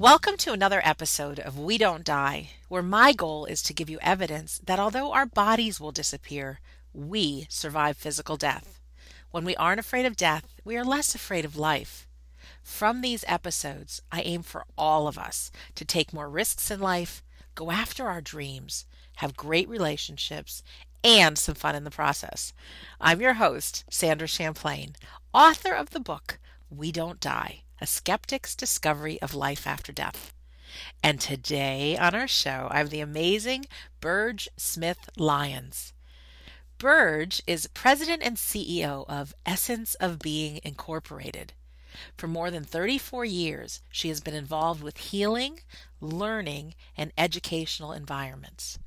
Welcome to another episode of We Don't Die, where my goal is to give you evidence that although our bodies will disappear, we survive physical death. When we aren't afraid of death, we are less afraid of life. From these episodes, I aim for all of us to take more risks in life, go after our dreams, have great relationships, and some fun in the process. I'm your host, Sandra Champlain, author of the book We Don't Die A Skeptic's Discovery of Life After Death. And today on our show, I have the amazing Burge Smith Lyons. Burge is president and CEO of Essence of Being Incorporated. For more than 34 years, she has been involved with healing, learning, and educational environments.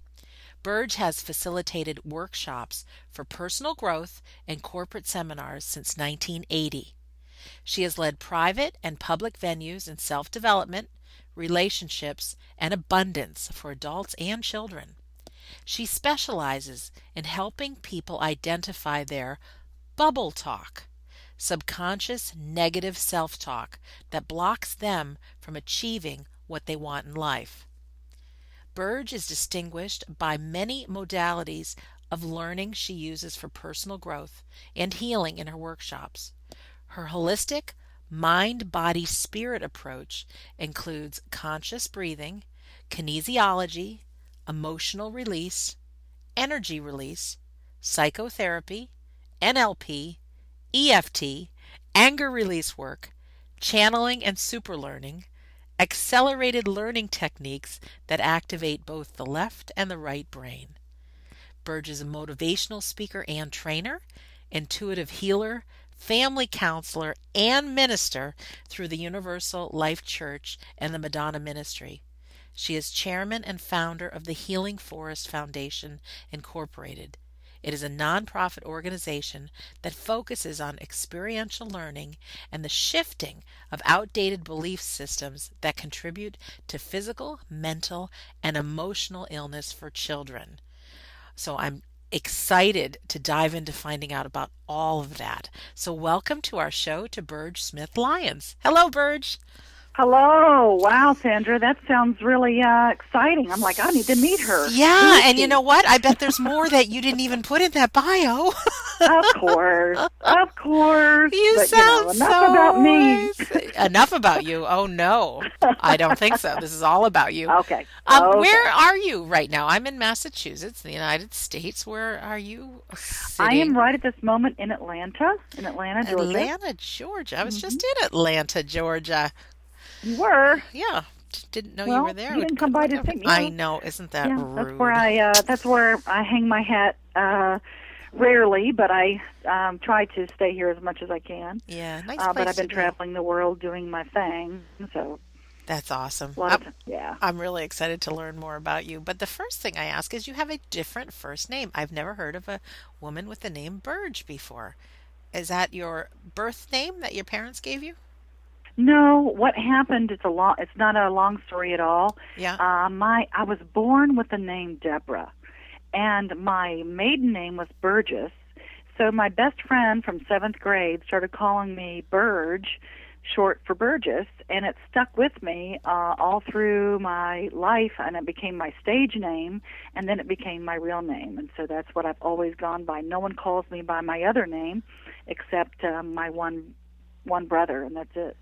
Burge has facilitated workshops for personal growth and corporate seminars since 1980. She has led private and public venues in self development, relationships, and abundance for adults and children. She specializes in helping people identify their bubble talk, subconscious negative self talk that blocks them from achieving what they want in life. Burge is distinguished by many modalities of learning she uses for personal growth and healing in her workshops. Her holistic mind body spirit approach includes conscious breathing, kinesiology, emotional release, energy release, psychotherapy, NLP, EFT, anger release work, channeling and superlearning, accelerated learning techniques that activate both the left and the right brain. Burge is a motivational speaker and trainer, intuitive healer, family counselor, and minister through the Universal Life Church and the Madonna Ministry. She is chairman and founder of the Healing Forest Foundation, Incorporated. It is a nonprofit organization that focuses on experiential learning and the shifting of outdated belief systems that contribute to physical, mental, and emotional illness for children. So I'm excited to dive into finding out about all of that. So, welcome to our show to Burge Smith Lyons. Hello, Burge. Hello. Wow, Sandra, that sounds really uh, exciting. I'm like, I need to meet her. Yeah, and you know what? I bet there's more that you didn't even put in that bio. of course. Of course. You but, sound you know, enough so about me. enough about you. Oh no. I don't think so. This is all about you. Okay. Um, okay. Where are you right now? I'm in Massachusetts, the United States. Where are you sitting? I am right at this moment in Atlanta, in Atlanta, Georgia. Atlanta, Georgia. I was just in Atlanta, Georgia. You were. Yeah, just didn't know Well, you were there. you didn't come by to see me. I know, isn't that yeah, rude? that's where I. Uh, that's where I hang my hat. Uh, rarely, but I um, try to stay here as much as I can. yeah, nice Uh, but I've been to be. traveling the world doing my thing, so That's awesome. I'm, of yeah. I'm really excited to learn more about you. But the first thing I ask is you have a different first name. I've never heard of a woman with the name Burge before. Is that your birth name that your parents gave you? No, what happened? It's a long. It's not a long story at all. Yeah. Uh, my I was born with the name Deborah, and my maiden name was Burgess. So my best friend from seventh grade started calling me Burge, short for Burgess, and it stuck with me uh, all through my life, and it became my stage name, and then it became my real name, and so that's what I've always gone by. No one calls me by my other name, except uh, my one one brother, and that's it.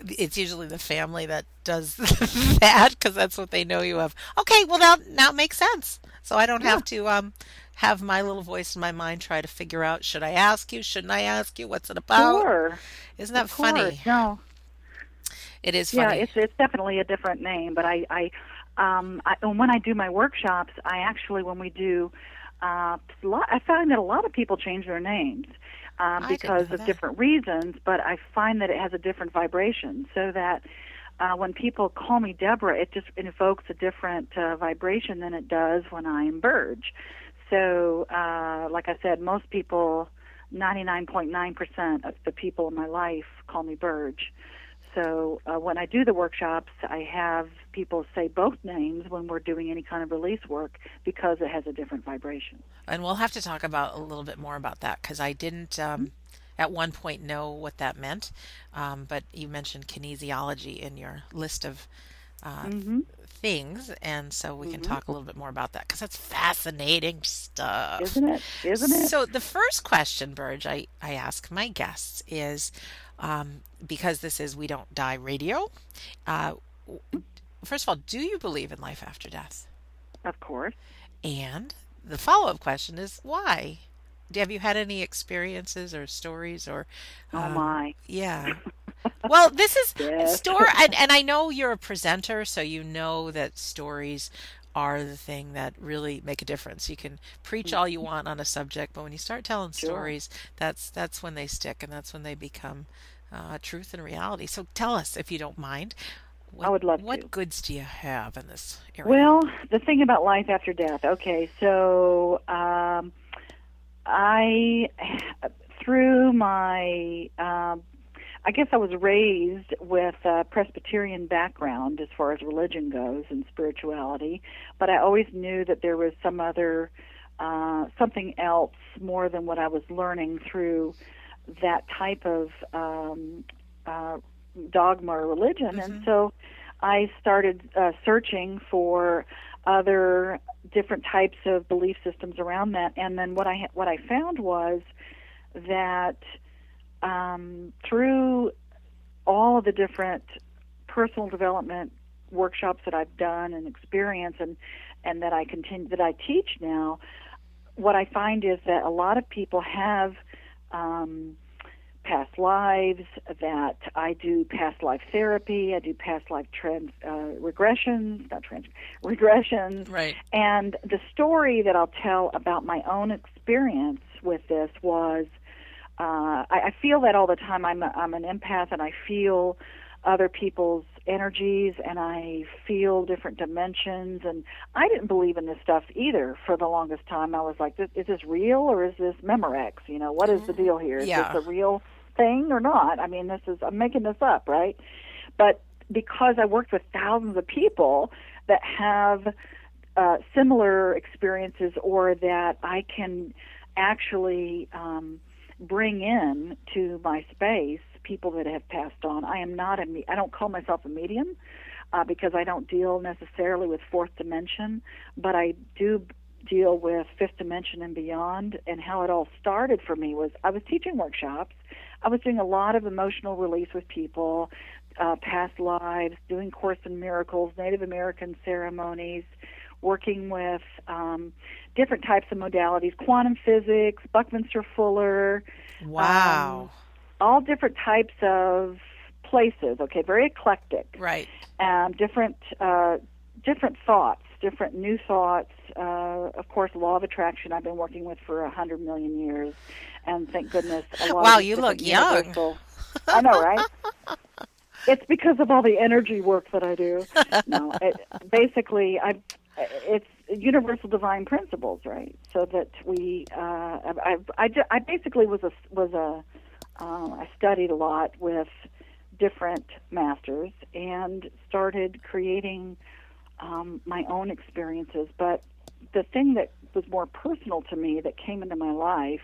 It's usually the family that does that because that's what they know you of. Okay, well now now it makes sense. So I don't have to um have my little voice in my mind try to figure out should I ask you, shouldn't I ask you, what's it about? Sure. Isn't that funny? No. It is Yeah, funny. it's it's definitely a different name, but I I um I, and when I do my workshops, I actually when we do uh I find that a lot of people change their names um, because of that. different reasons, but I find that it has a different vibration so that uh, when people call me Deborah, it just invokes a different uh, vibration than it does when I am Burge. So, uh, like I said, most people, 99.9% of the people in my life call me Burge. So uh, when I do the workshops, I have people say both names when we're doing any kind of release work because it has a different vibration. and we'll have to talk about a little bit more about that because I didn't um, at one point know what that meant, um, but you mentioned kinesiology in your list of uh, Mm-hmm. things, and so we can talk a little bit more about that because that's fascinating stuff. Isn't it? Isn't it? So the first question, Burge, I, I ask my guests is um, because this is We Don't Die Radio. Uh, first of all, do you believe in life after death? of course. And the follow up question is why? Have you had any experiences or stories or? Oh um, my. Yeah. Well, this is Yes. story, and, and I know you're a presenter, so you know that stories are the thing that really make a difference. You can preach all you want on a subject, but when you start telling. Sure. stories, that's that's when they stick, and that's when they become uh, truth and reality. So tell us, if you don't mind, what, I would love what to. goods do you have in this area? Well, the thing about life after death. Okay, so um, I, through my, um, I guess I was raised with a Presbyterian background as far as religion goes and spirituality, but I always knew that there was some other, uh, something else more than what I was learning through that type of um, uh, dogma or religion, and so I started uh, searching for other different types of belief systems around that, and then what I ha- what I found was that um, through all of the different personal development workshops that I've done and experience, and and that I continue that I teach now, what I find is that a lot of people have um, past lives, that I do past life therapy, I do past life trans uh, regressions, not trans regressions, right. and the story that I'll tell about my own experience with this was uh, I, I feel that all the time. I'm, a, I'm an empath and I feel other people's energies and I feel different dimensions. And I didn't believe in this stuff either for the longest time. I was like, "This- is this real or is this Memorex? You know, what is the deal here? Is Yeah. this a real thing or not? I mean, this is, I'm making this up, right? But because I worked with thousands of people that have uh, similar experiences or that I can actually um, bring in to my space people that have passed on. I am not a me- I don't call myself a medium uh, because I don't deal necessarily with fourth dimension, but I do deal with fifth dimension and beyond. And how it all started for me was I was teaching workshops. I was doing a lot of emotional release with people, uh, past lives, doing Course in Miracles, Native American ceremonies, working with um, different types of modalities, quantum physics, Buckminster Fuller, Wow. all different types of places. Okay, very eclectic right. um, different uh, different thoughts, different new thoughts. Uh, of course, law of attraction. I've been working with for a hundred million years, and thank goodness. A lot Wow, of you look young. I know, right? it's because of all the energy work that I do. No, it, basically, I. It's universal divine principles, right? So that we, uh, I, I, I, basically was a was a, uh, I studied a lot with different masters and started creating um, my own experiences. But the thing that was more personal to me that came into my life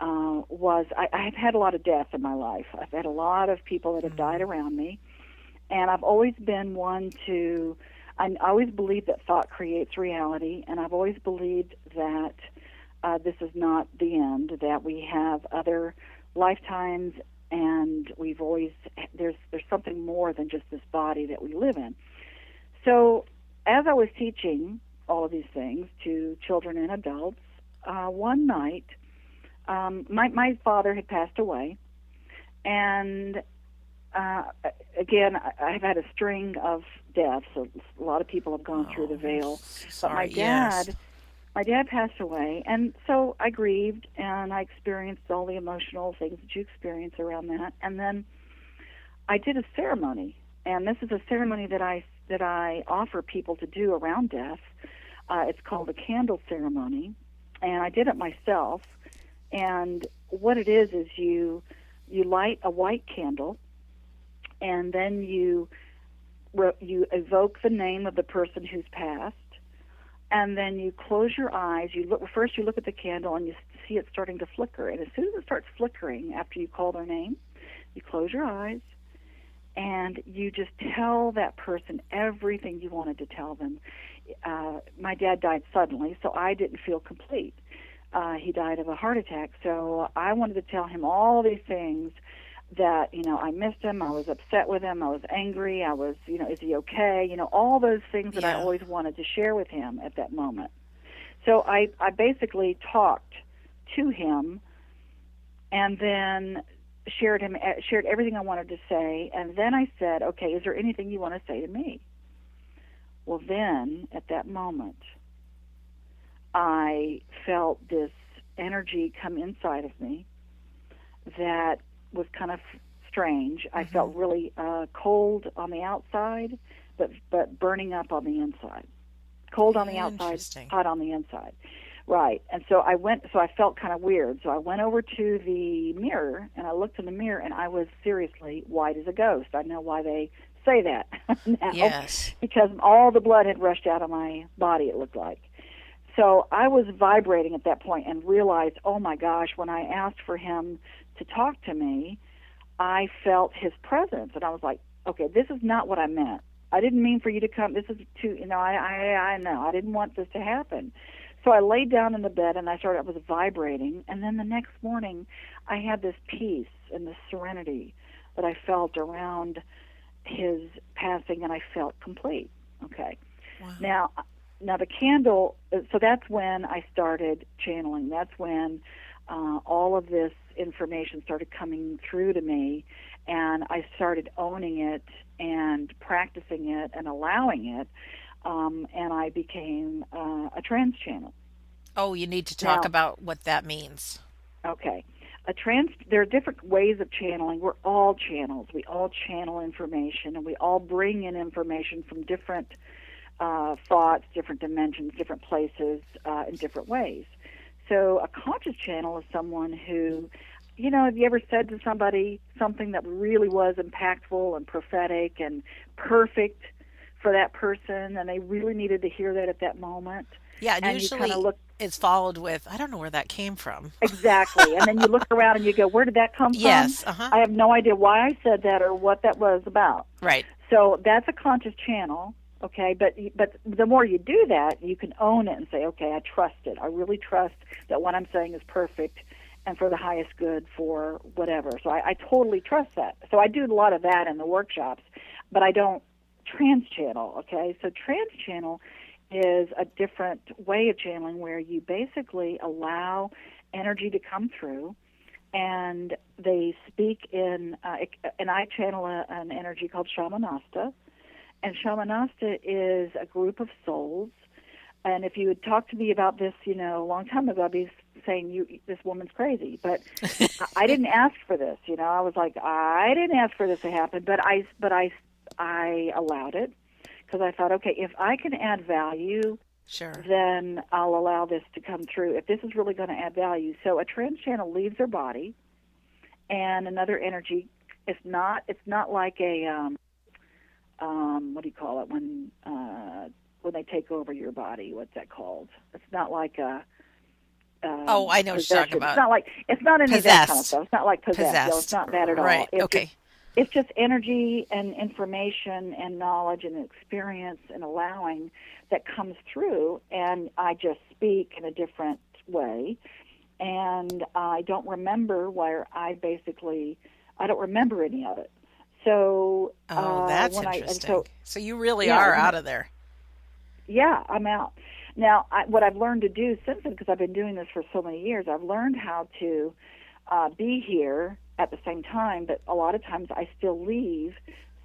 uh, was I, I've had a lot of death in my life. I've had a lot of people that have died around me, and I've always been one to. I always believed that thought creates reality, and I've always believed that uh, this is not the end. That we have other lifetimes, and we've always there's there's something more than just this body that we live in. So, as I was teaching all of these things to children and adults, uh, one night, um, my my father had passed away, and uh, again, I, I've had a string of deaths. So a lot of people have gone through the veil. But my Sorry, yes. dad, my dad passed away, and so I grieved and I experienced all the emotional things that you experience around that. And then I did a ceremony, and this is a ceremony that I that I offer people to do around death. Uh, it's called a candle ceremony, and I did it myself. And what it is is you you light a white candle, and then you you evoke the name of the person who's passed, and then you close your eyes. You look first. You look at the candle, and you see it starting to flicker. And as soon as it starts flickering, after you call their name, you close your eyes, and you just tell that person everything you wanted to tell them. Uh, my dad died suddenly, so I didn't feel complete. Uh, he died of a heart attack, so I wanted to tell him all these things that you know I missed him, I was upset with him, I was angry, I was you know is he okay? You know all those things that Yeah. I always wanted to share with him at that moment. So I I basically talked to him, and then shared him eh, shared everything I wanted to say, and then I said, okay, is there anything you want to say to me? Well, then at that moment, I felt this energy come inside of me that was kind of strange. I felt really uh, cold on the outside, but but burning up on the inside. Cold on the outside, hot on the inside. Right. And so I went so I felt kind of weird. So I went over to the mirror and I looked in the mirror and I was seriously white as a ghost. I know why they say that now Yes. because all the blood had rushed out of my body it looked like. So I was vibrating at that point and realized, oh my gosh, when I asked for him to talk to me, I felt his presence, and I was like, okay, this is not what I meant. I didn't mean for you to come. This is too, you know, I, I, I know, I didn't want this to happen. So I laid down in the bed and I started. I was vibrating, and then the next morning, I had this peace and this serenity that I felt around his passing, and I felt complete. Okay. Wow. Now, now the candle. So that's when I started channeling. That's when uh, all of this information started coming through to me, and I started owning it and practicing it and allowing it. Um, and I became uh, a trance channel. Oh, you need to talk Now- about what that means. Okay. A trance there are different ways of channeling. We're all channels. We all channel information and we all bring in information from different uh, thoughts, different dimensions, different places, uh, in different ways. So a conscious channel is someone who, you know, have you ever said to somebody something that really was impactful and prophetic and perfect for that person and they really needed to hear that at that moment? Yeah, and, And usually look- it's followed with, I don't know where that came from. Exactly. and then you look around and you go, where did that come from? Yes, uh-huh. I have no idea why I said that or what that was about. Right. So that's a conscious channel, okay? But but the more you do that, you can own it and say, okay, I trust it. I really trust that what I'm saying is perfect and for the highest good for whatever. So I, I totally trust that. So I do a lot of that in the workshops, but I don't trance channel, okay? So trance channel is a different way of channeling where you basically allow energy to come through and they speak in uh, and I channel a, an energy called shamanasta and shamanasta is a group of souls and if you had talked to me about this you know a long time ago I'd be saying you this woman's crazy but I- didn't ask for this you know I was like I didn't ask for this to happen but I but I I allowed it because I thought okay if I can add value Sure. then I'll allow this to come through. If this is really going to add value, so a trance channel leaves their body, and another energy. It's not. It's not like a um, um, what do you call it when uh, when they take over your body? What's that called? It's not like a. Um, Oh, I know what you're talking about. It's not like it's not any of that kind of Possessed. stuff. It's not like possessed. No, Possessed. it's not that at all. Right. It's okay. just- it's just energy and information and knowledge and experience and allowing that comes through and i just speak in a different way and i don't remember where i basically i don't remember any of it so Oh, uh, that's I, interesting. so so you really Yeah, are out of there. yeah, I'm out. Now, I, what I've learned to do since then, because I've been doing this for so many years, I've learned how to uh, be here at the same time, but a lot of times I still leave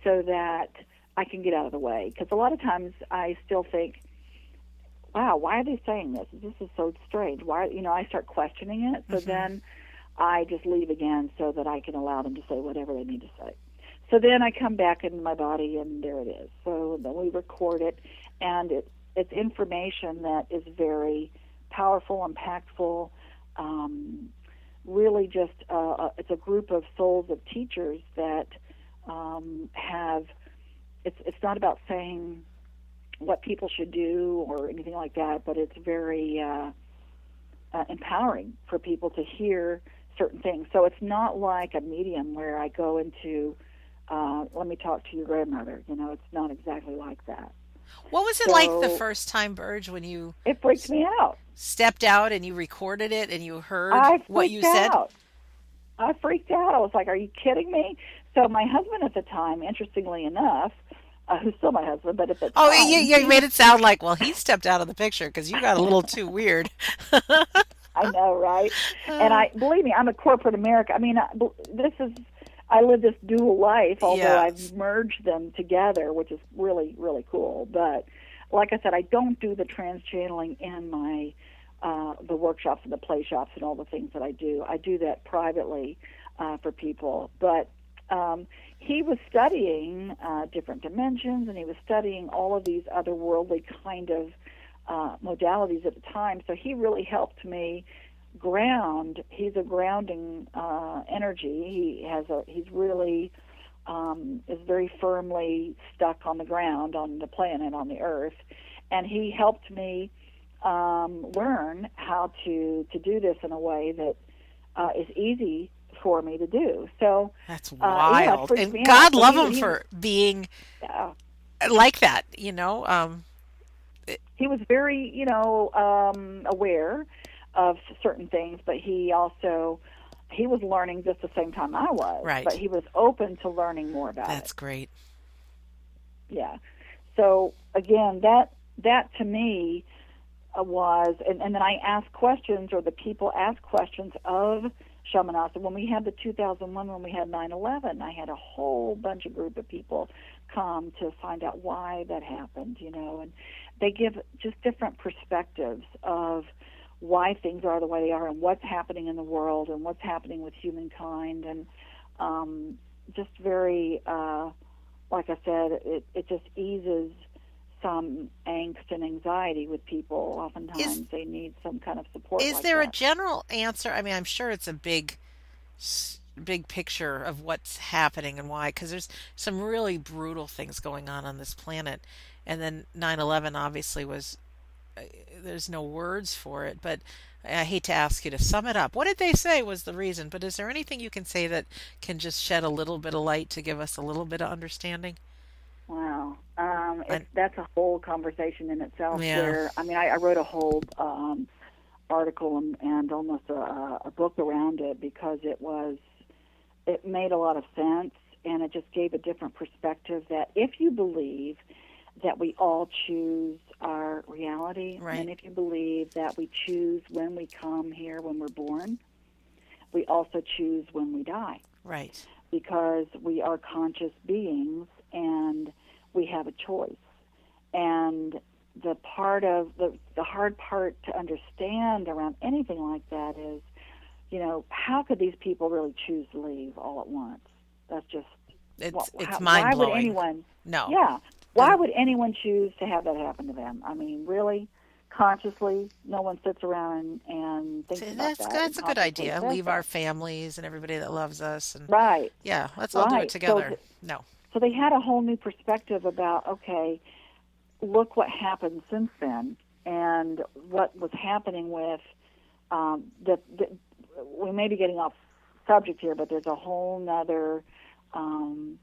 so that I can get out of the way. Because a lot of times I still think, wow, why are they saying this? This is so strange. Why, you know, I start questioning it. So Mhm. then I just leave again so that I can allow them to say whatever they need to say. So then I come back into my body, and there it is. So then we record it, and it, it's information that is very powerful, impactful. Um, really, just uh, uh, it's a group of souls of teachers that um, have. It's it's not about saying what people should do or anything like that, but it's very uh, uh, empowering for people to hear certain things. So it's not like a medium where I go into, uh, let me talk to your grandmother. You know, it's not exactly like that. What was it So- like the first time, Burge, when you It freaked me out. stepped out and you recorded it and you heard what you said? out. I freaked out. I was like, "Are you kidding me?" So my husband at the time, interestingly enough, uh, who's still my husband, but at the Oh, time, you, you made it sound like, well, he stepped out of the picture because you got a little too weird. I know, right? and I believe me, I'm a corporate America. I mean, I, this is I live this dual life, although Yes. I've merged them together, which is really really cool. But like I said, I don't do the trance channeling in my uh, the workshops and the play shops and all the things that I do. I do that privately uh, for people, but. Um, he was studying uh, different dimensions, and he was studying all of these otherworldly kind of uh, modalities at the time. So he really helped me ground. He's a grounding uh, energy. He has a. He's really um, is very firmly stuck on the ground, on the planet, on the Earth, and he helped me um, learn how to to do this in a way that uh, is easy for me to do. So That's yeah, wild. freaked and me out. God love him he- for being yeah. like that, you know? Um, he was very, you know, um, aware of certain things, but he also he was learning just the same time I was. Right. But he was open to learning more about that's it. That's great. Yeah. So again, that that to me uh, was, and, and then I asked questions, or the people asked questions of Shamanasa. When we had the 2001, when we had 9/11, I had a whole bunch of group of people come to find out why that happened. You know, and they give just different perspectives of why things are the way they are and what's happening in the world and what's happening with humankind and um, just very uh, like I said it, it just eases some angst and anxiety with people oftentimes Is- they need some kind of support Is like there a general answer? I mean, I'm sure it's a big, big picture of what's happening and why, because there's some really brutal things going on on this planet, and then 9/11 obviously was. There's no words for it, but I hate to ask you to sum it up. What did they say was the reason? But is there anything you can say that can just shed a little bit of light to give us a little bit of understanding? Wow. Um, it's, that's a whole conversation in itself. Yeah. Where I mean, I, I wrote a whole um, article and, and almost a, a book around it because it was it made a lot of sense and it just gave a different perspective. That if you believe that we all choose our reality, Right. and if you believe that we choose when we come here, when we're born, we also choose when we die Right. because we are conscious beings and we have a choice. And the part of the the hard part to understand around anything like that is, you know, how could these people really choose to leave all at once? That's just It's wh- it's how- mind Why would anyone? No. Yeah. Why would anyone choose to have that happen to them? I mean, really, consciously, no one sits around and, and thinks about That's that. that's a good idea. Leave that. our families and everybody that loves us and right. yeah, let's all do it together. th- no. So they had a whole new perspective about okay, look what happened since then, and what was happening with um, the. We may be getting off subject here, but there's a whole nother um,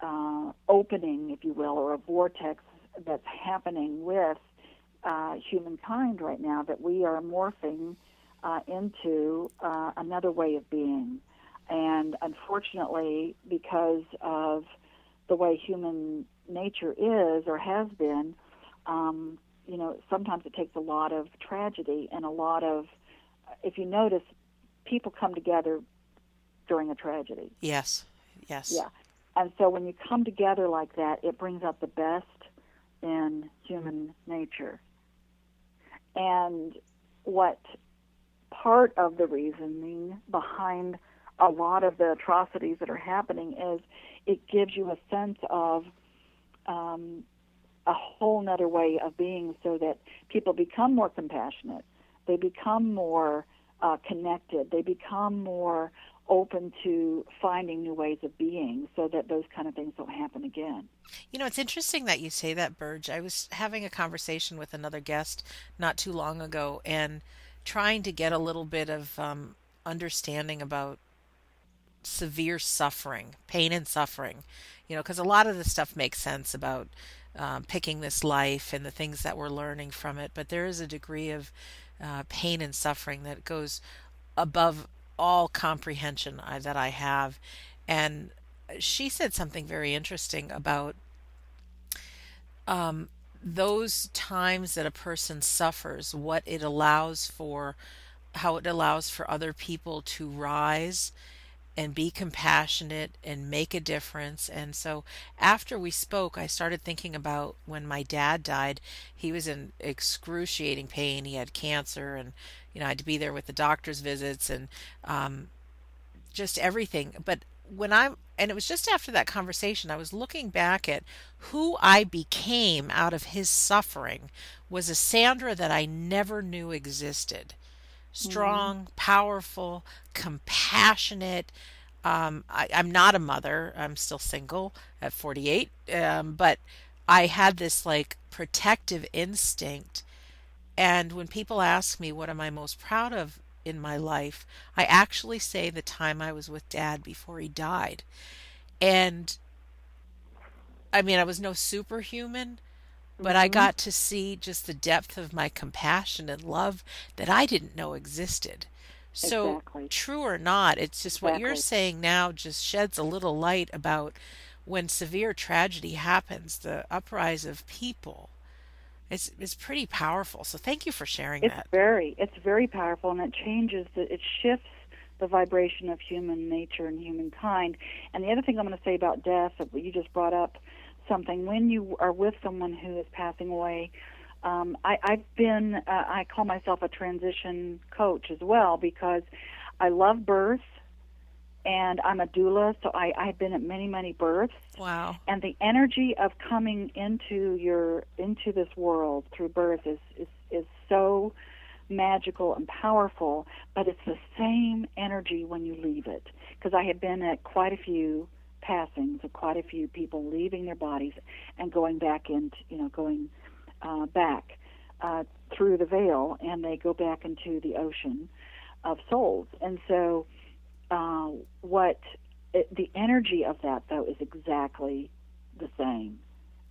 uh, opening, if you will, or a vortex that's happening with uh, humankind right now that we are morphing uh, into uh, another way of being. And unfortunately, because of the way human nature is or has been, um, you know, sometimes it takes a lot of tragedy and a lot of, if you notice, people come together during a tragedy. Yes. Yes. Yeah. And so when you come together like that, it brings out the best in human nature. And what part of the reasoning behind a lot of the atrocities that are happening is it gives you a sense of um, a whole nother way of being so that people become more compassionate. They become more uh, connected. They become more open to finding new ways of being so that those kind of things don't happen again. You know, it's interesting that you say that, Burge. I was having a conversation with another guest not too long ago and trying to get a little bit of um, understanding about severe suffering, pain and suffering. You know, because a lot of the stuff makes sense about um, picking this life and the things that we're learning from it, but there is a degree of uh, pain and suffering that goes above all comprehension I, that I have. And she said something very interesting about um, those times that a person suffers, what it allows for, how it allows for other people to rise and be compassionate and make a difference. And so after we spoke, I started thinking about when my dad died. He was in excruciating pain. He had cancer, and you know I had to be there with the doctor's visits and um, just everything. But when I'm and it was just after that conversation I was looking back at who I became out of his suffering was a Sandra that I never knew existed strong, mm. powerful, compassionate. Um, I, am not a mother. I'm still single at 48. Um, but I had this like protective instinct. And when people ask me what am I most proud of in my life, I actually say the time I was with dad before he died. And I mean, I was no superhuman, but mm-hmm. I got to see just the depth of my compassion and love that I didn't know existed. So, exactly. true or not, it's just exactly. what you're saying now just sheds a little light about when severe tragedy happens, the uprise of people. It's it's pretty powerful. So thank you for sharing it's that. It's very it's very powerful, and it changes the, it shifts the vibration of human nature and humankind. And the other thing I'm going to say about death that you just brought up something when you are with someone who is passing away. Um, I, I've been, uh, I call myself a transition coach as well because I love birth and I'm a doula, so I, I've been at many, many births. Wow. And the energy of coming into your into this world through birth is is, is so magical and powerful, but it's the same energy when you leave it. Because I have been at quite a few passings of quite a few people leaving their bodies and going back into, you know, going uh, back uh, through the veil, and they go back into the ocean of souls. And so, uh, what it, the energy of that though is exactly the same.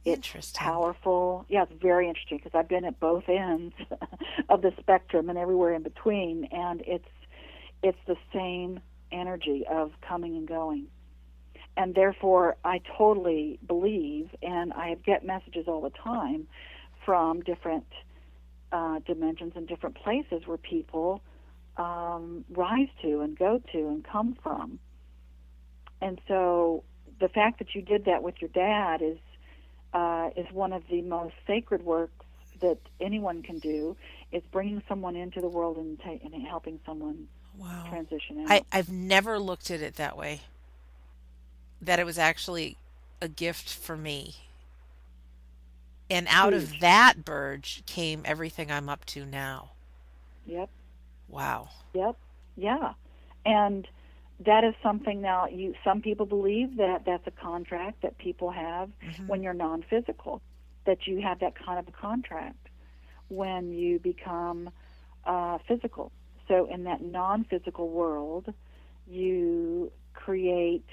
It's powerful. Yeah, it's very interesting because I've been at both ends of the spectrum and everywhere in between, and it's it's the same energy of coming and going and therefore I totally believe, and I get messages all the time from different uh, dimensions and different places where people um, rise to and go to and come from. And so the fact that you did that with your dad is uh, is one of the most sacred works that anyone can do. Is bringing someone into the world and, ta- and helping someone wow. transition out. I, I've never looked at it that way that it was actually a gift for me. And out Huge. of that Burge came everything I'm up to now. Yep. Wow. Yep. Yeah. And that is something now you some people believe that that's a contract that people have mm-hmm. when you're non-physical that you have that kind of a contract when you become uh, physical so in that non-physical world you create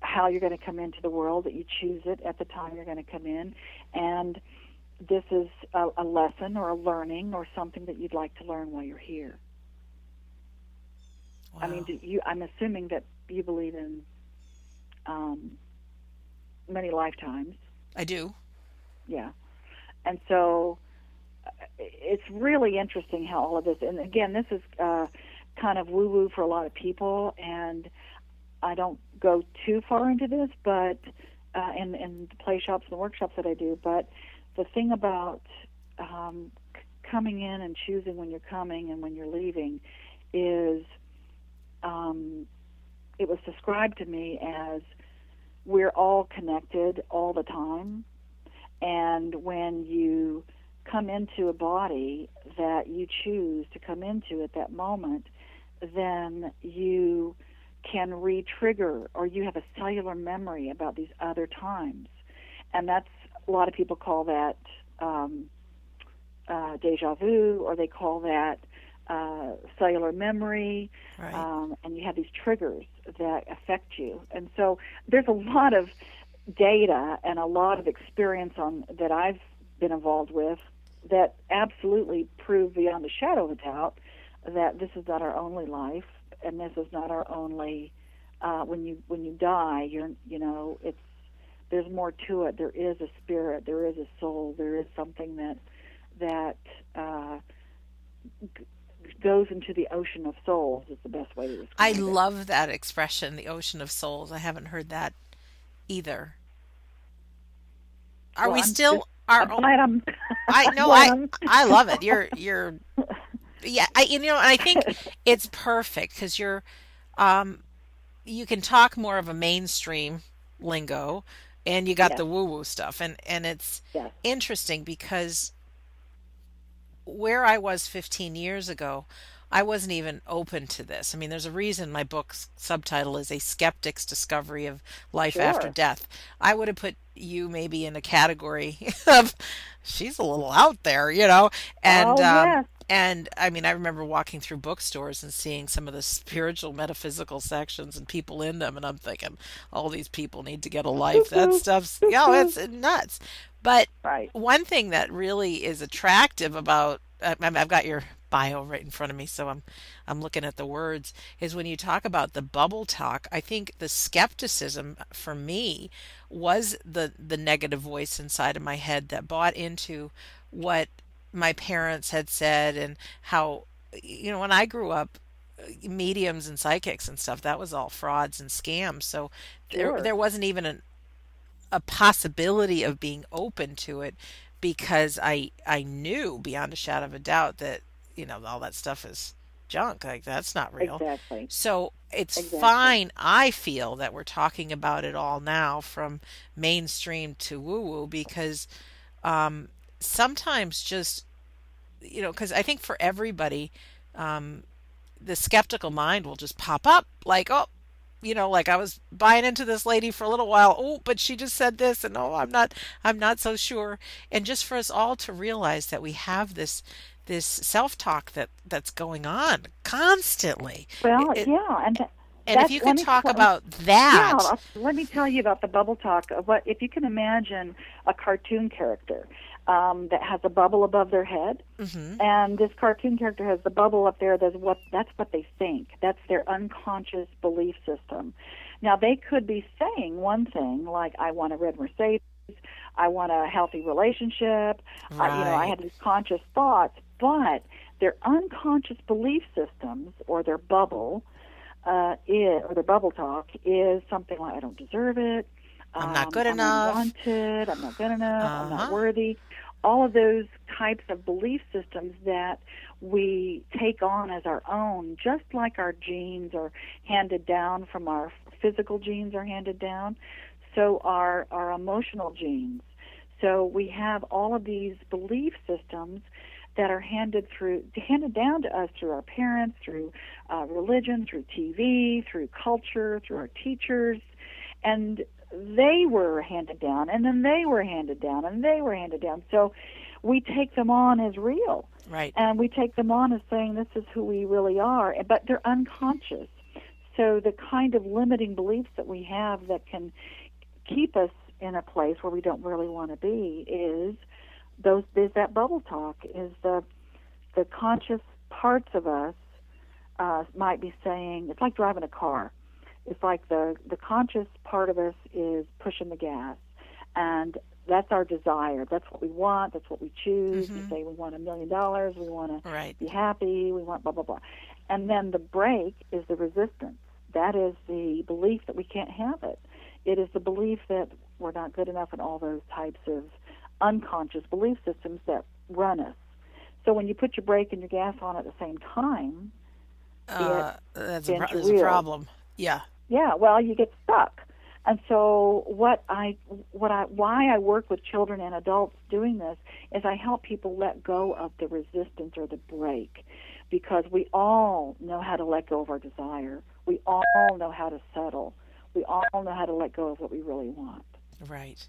how you're going to come into the world, that you choose it at the time you're going to come in. And this is a, a lesson or a learning or something that you'd like to learn while you're here. Wow. I mean, you, I'm assuming that you believe in um, many lifetimes. I do. Yeah. And so uh, it's really interesting how all of this, and again, this is uh, kind of woo woo for a lot of people, and I don't go too far into this, but uh, in in the play shops and the workshops that I do. But the thing about um, c- coming in and choosing when you're coming and when you're leaving is um, it was described to me as we're all connected all the time, and when you come into a body that you choose to come into at that moment, then you can re-trigger or you have a cellular memory about these other times. And that's a lot of people call that um, uh, deja vu or they call that uh, cellular memory Right. um, and you have these triggers that affect you and so there's a lot of data and a lot of experience on that I've been involved with that absolutely prove beyond a shadow of a doubt that this is not our only life and this is not our only uh, when you when you die you're you know it's there's more to it there is a spirit there is a soul there is something that that uh, g- goes into the ocean of souls is the best way to describe I it I love that expression, the ocean of souls. I haven't heard that either. Are Well, we I'm still just- our I'm glad I'm know I I love it. You're you're yeah, I you know, and I think it's perfect cuz you're um you can talk more of a mainstream lingo and you got Yes. the woo-woo stuff and and it's yes interesting because where I was 15 years ago, I wasn't even open to this. I mean, there's a reason my book's subtitle is A Skeptic's Discovery of Life After Death. I would have put you maybe in a category of she's a little out there, you know. And Oh, um, and I mean, I remember walking through bookstores and seeing some of the spiritual metaphysical sections and people in them and I'm thinking all these people need to get a life. That Cuckoo. stuff's you know, it's nuts. But right one thing that really is attractive about I- I'm- I've got your bio right in front of me, so I'm I'm looking at the words. Is when you talk about the bubble talk, I think the skepticism for me was the the negative voice inside of my head that bought into what my parents had said and how you know when I grew up mediums and psychics and stuff that was all frauds and scams so there Sure. there wasn't even an a possibility of being open to it because I I knew beyond a shadow of a doubt that you know all that stuff is junk like that's not real. exactly So it's Exactly. fine I feel that we're talking about it all now from mainstream to woo woo because um sometimes just you know cuz I think for everybody um the skeptical mind will just pop up like oh you know like i was buying into this lady for a little while oh but she just said this and oh i'm not i'm not so sure and just for us all to realize that we have this this self-talk that that's going on constantly well It- yeah and and if you can me talk about that Yeah, let me tell you about the bubble talk. of What if you can imagine a cartoon character um, that has a bubble above their head, Mhm. and this cartoon character has the bubble up there. That's what that's what they think. That's their unconscious belief system. Now they could be saying one thing like, "I want a red Mercedes." I want a healthy relationship. I, you know, I Right. have these conscious thoughts, but their unconscious belief systems or their bubble uh, is, or their bubble talk is something like, "I don't deserve it." I'm not um, good I'm enough. unwanted. I'm not good enough. I'm not Uh-huh. worthy. All of those types of belief systems that we take on as our own, just like our genes are handed down from our physical genes are handed down, so are our emotional genes. So we have all of these belief systems that are handed through handed down to us through our parents, through uh, religion, through TV, through culture, through our teachers, and they were handed down, and then they were handed down, and they were handed down. So we take them on as real, right and we take them on as saying this is who we really are, but they're unconscious. So the kind of limiting beliefs that we have that can keep us in a place where we don't really want to be is those is that bubble talk is the the conscious parts of us uh, might be saying it's like driving a car it's like the the conscious part of us is pushing the gas and that's our desire that's what we want that's what we choose we Mhm. say we want a million dollars we want to right be happy, we want blah blah blah. And then the brake is the resistance. That is the belief that we can't have it. It is the belief that we're not good enough and all those types of unconscious belief systems that run us. So when you put your brake and your gas on at the same time, uh, that's a, pro- a problem yeah yeah, well, you get stuck. And so what I what I why I work with children and adults doing this is I help people let go of the resistance or the brake because we all know how to let go of our desire. We all know how to settle. We all know how to let go of what we really want. Right.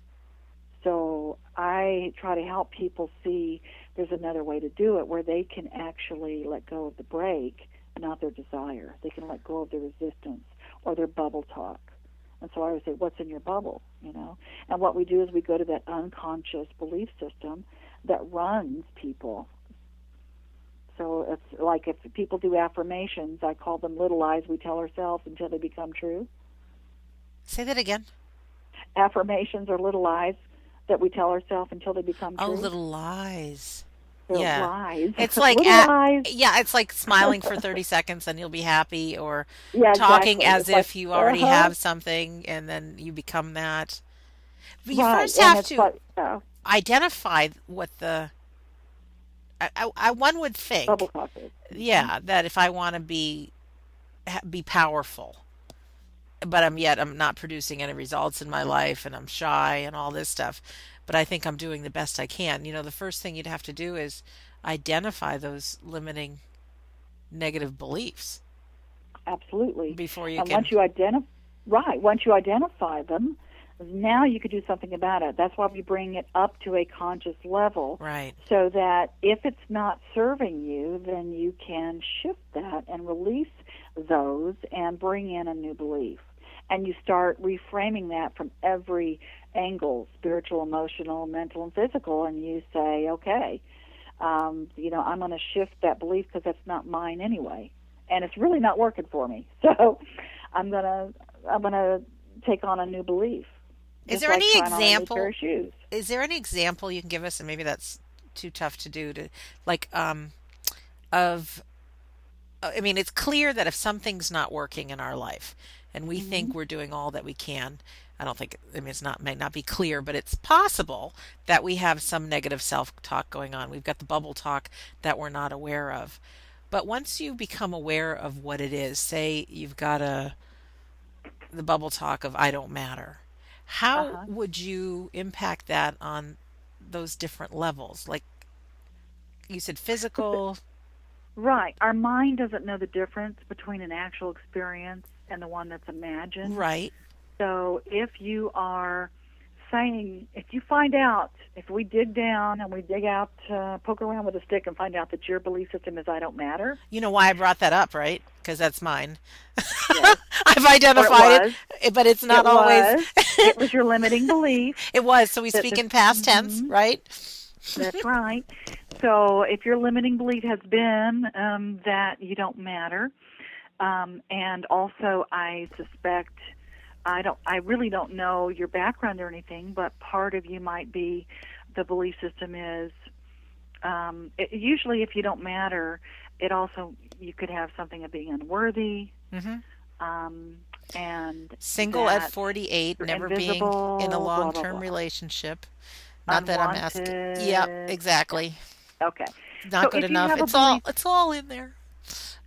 So I try to help people see there's another way to do it where they can actually let go of the brake, not their desire. They can let go of their resistance or their bubble talk. And so I always say, what's in your bubble? You know? And what we do is we go to that unconscious belief system that runs people. So it's like if people do affirmations, I call them little lies we tell ourselves until they become true. Say that again. Affirmations are little lies that we tell ourselves until they become Oh, true. little lies. Yeah. lies. It's like at- lies. Yeah, it's like smiling for 30 seconds and you'll be happy or Yeah, talking exactly. as It's if like, you already uh-huh. have something and then you become that. But you right. first and have to yeah, identify what the I, I, I one would think bubble talk is. yeah that if I want to be be powerful but I'm yet I'm not producing any results in my life and I'm shy and all this stuff but I think I'm doing the best I can you know the first thing you'd have to do is identify those limiting negative beliefs Absolutely. before you and can once you identify, right, once you identify them, now you could do something about it. That's why we bring it up to a conscious level right so that if it's not serving you, then you can shift that and release those and bring in a new belief. And you start reframing that from every angle spiritual, emotional, mental, and physical. And you say, okay, um, you know, I'm going to shift that belief because that's not mine anyway. And it's really not working for me. So I'm going to I'm going to take on a new belief. Is there like any trying on a new example- is there any example you can give us and maybe that's too tough to do to like um of uh, i mean it's clear that if something's not working in our life and we think we're doing all that we can. I don't think i mean it's not may not be clear but it's possible that we have some negative self-talk going on. We've got the bubble talk that we're not aware of. But once you become aware of what it is say you've got a the bubble talk of i don't matter how Uh-huh. would you impact that on those different levels? Like you said physical. Right. Our mind doesn't know the difference between an actual experience and the one that's imagined. right So if you are saying, if you find out, if we dig down and we dig out, uh, poke around with a stick and find out that your belief system is I don't matter, you know why i brought that up right because that's mine Yes. i've identified was. it, but it's not it always was, it was your limiting belief. it was so we speak in past tense Mhm. right That's right. So if your limiting belief has been um, that you don't matter, um, and also I suspect I don't, I really don't know your background or anything, but part of you might be the belief system is um, it, usually if you don't matter, it also you could have something of being unworthy. hmm Um, and single at 48 never being in a blah, blah, long-term blah. relationship not that i'm asking Unwanted. yep exactly Okay. not So good enough it's all it's all in there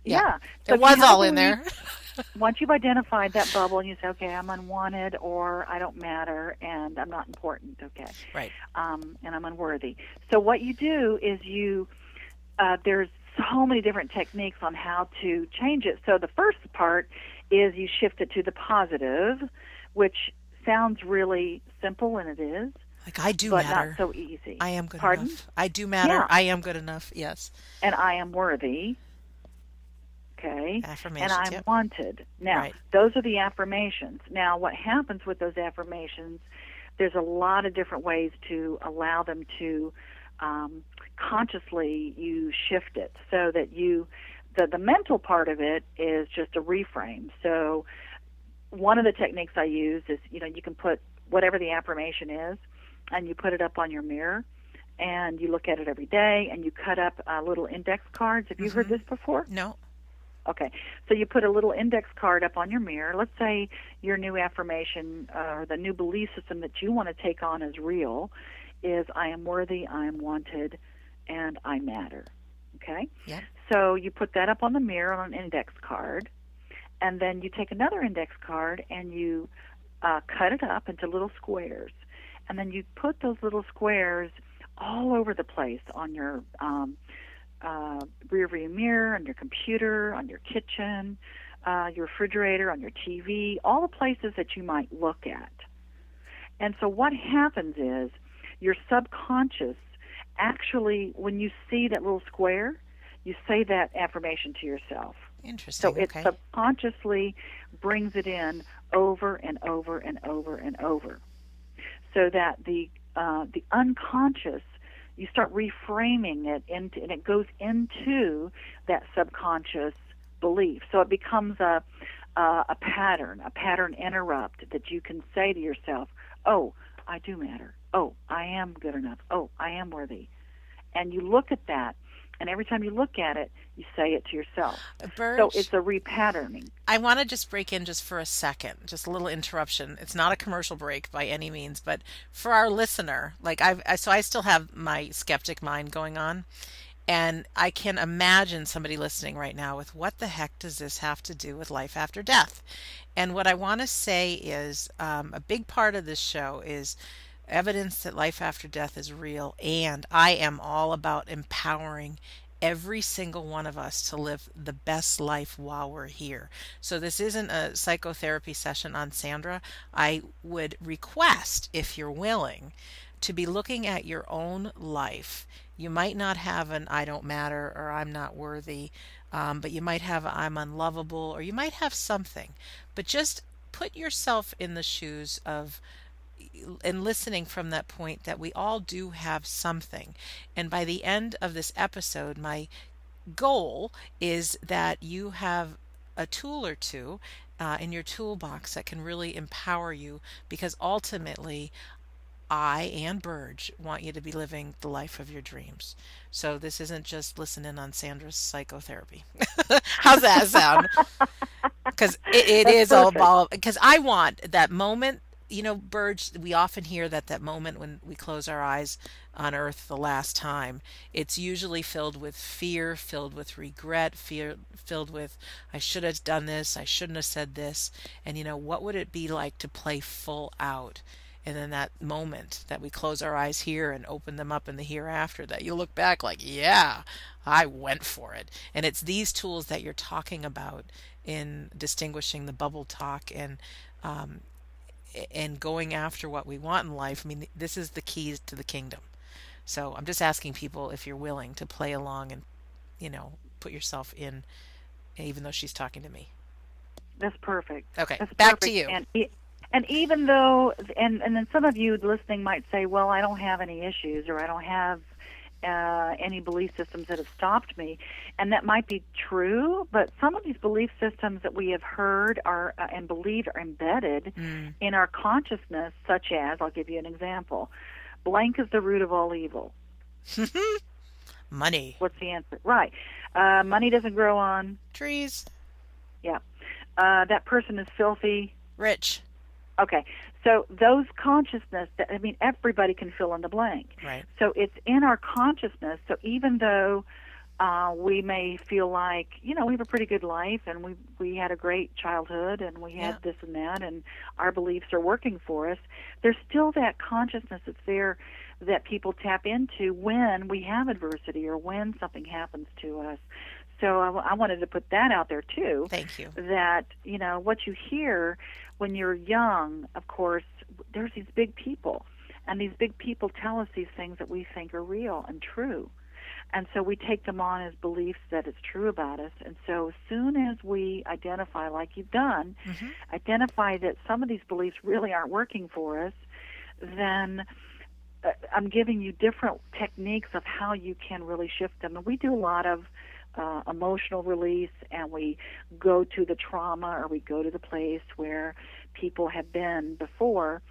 Yeah. Yeah. So it was all in there once you've identified that bubble and you say, okay, I'm unwanted or I don't matter and I'm not important, okay, right um, and I'm unworthy. So what you do is you, uh, there's so many different techniques on how to change it. So the first part is you shift it to the positive, which sounds really simple, and it is, like i do but matter not so easy. i am good Pardon? enough i do matter Yeah. i am good enough yes and I am worthy. Okay. affirmations and I'm yep. wanted. Now, Right. those are the affirmations. Now, what happens with those affirmations, there's a lot of different ways to allow them to um, consciously you shift it so that you, the, the mental part of it is just a reframe. So, one of the techniques I use is, you know, you can put whatever the affirmation is and you put it up on your mirror and you look at it every day and you cut up uh, little index cards. Have you heard Mhm. this before? no Okay, so you put a little index card up on your mirror. Let's say your new affirmation uh, or the new belief system that you want to take on as real is I am worthy, I am wanted, and I matter. Okay? Yeah. So you put that up on the mirror on an index card, and then you take another index card and you uh, cut it up into little squares. And then you put those little squares all over the place on your um, uh, rearview mirror, on your computer, on your kitchen, uh, your refrigerator, on your TV, all the places that you might look at. And so what happens is your subconscious actually, when you see that little square, you say that affirmation to yourself. Interesting. So it okay. subconsciously brings it in over and over and over and over, so that the uh, the unconscious you start reframing it into, and it goes into that subconscious belief. So it becomes a a pattern, a pattern interrupt that you can say to yourself, "Oh, I do matter. Oh, I am good enough. Oh, I am worthy." And you look at that, and every time you look at it, you say it to yourself. Burge, So it's a repatterning. I want to just break in just for a second, just a little interruption. It's not a commercial break by any means, but for our listener, like I've, I, so I still have my skeptic mind going on, and I can imagine somebody listening right now with what the heck does this have to do with life after death? And what I want to say is um, a big part of this show is evidence that life after death is real, and I am all about empowering every single one of us to live the best life while we're here. So this isn't a psychotherapy session on Sandra. I would request, if you're willing, to be looking at your own life. You might not have an I don't matter or I'm not worthy, um, but you might have "I'm unlovable or you might have something. But just put yourself in the shoes of and listening from that point that we all do have something. And by the end of this episode, my goal is that you have a tool or two uh, in your toolbox that can really empower you because ultimately, I and Burge want you to be living the life of your dreams. So this isn't just listening on Sandra's psychotherapy. How's that sound? Because it, it That's all about. Because I want that moment you know, Burge, we often hear that that moment when we close our eyes on earth the last time, it's usually filled with fear, filled with regret, fear, filled with, I should have done this, I shouldn't have said this. And, you know, what would it be like to play full out? And then that moment that we close our eyes here and open them up in the hereafter, that you look back like, yeah, I went for it. And it's these tools that you're talking about in distinguishing the bubble talk and um, and going after what we want in life. I mean, this is the keys to the kingdom. So I'm just asking people if you're willing to play along and, you know, put yourself in, even though she's talking to me. That's perfect. Okay, That's back to you. And, and even though, and and then some of you listening might say, well, I don't have any issues, or I don't have uh, any belief systems that have stopped me, and that might be true. But some of these belief systems that we have heard are uh, and believed are embedded Mm. in our consciousness, such as I'll give you an example. Blank is the root of all evil. Money, What's the answer? Right. Uh, money doesn't grow on. trees, Yeah. Uh, that person is filthy. rich. Okay, so those consciousness, that, I mean, everybody can fill in the blank. Right. So it's in our consciousness. So even though uh, we may feel like, you know, we have a pretty good life and we we had a great childhood and we had Yeah. this and that and our beliefs are working for us, there's still that consciousness that's there that people tap into when we have adversity or when something happens to us. So I, I wanted to put that out there too Thank you. that you know what you hear when you're young of course there's these big people and these big people tell us these things that we think are real and true and so we take them on as beliefs that it's true about us and so as soon as we identify like you've done Mhm. identify that some of these beliefs really aren't working for us then uh, I'm giving you different techniques of how you can really shift them. And we do a lot of uh, emotional release, and we go to the trauma or we go to the place where people have been before,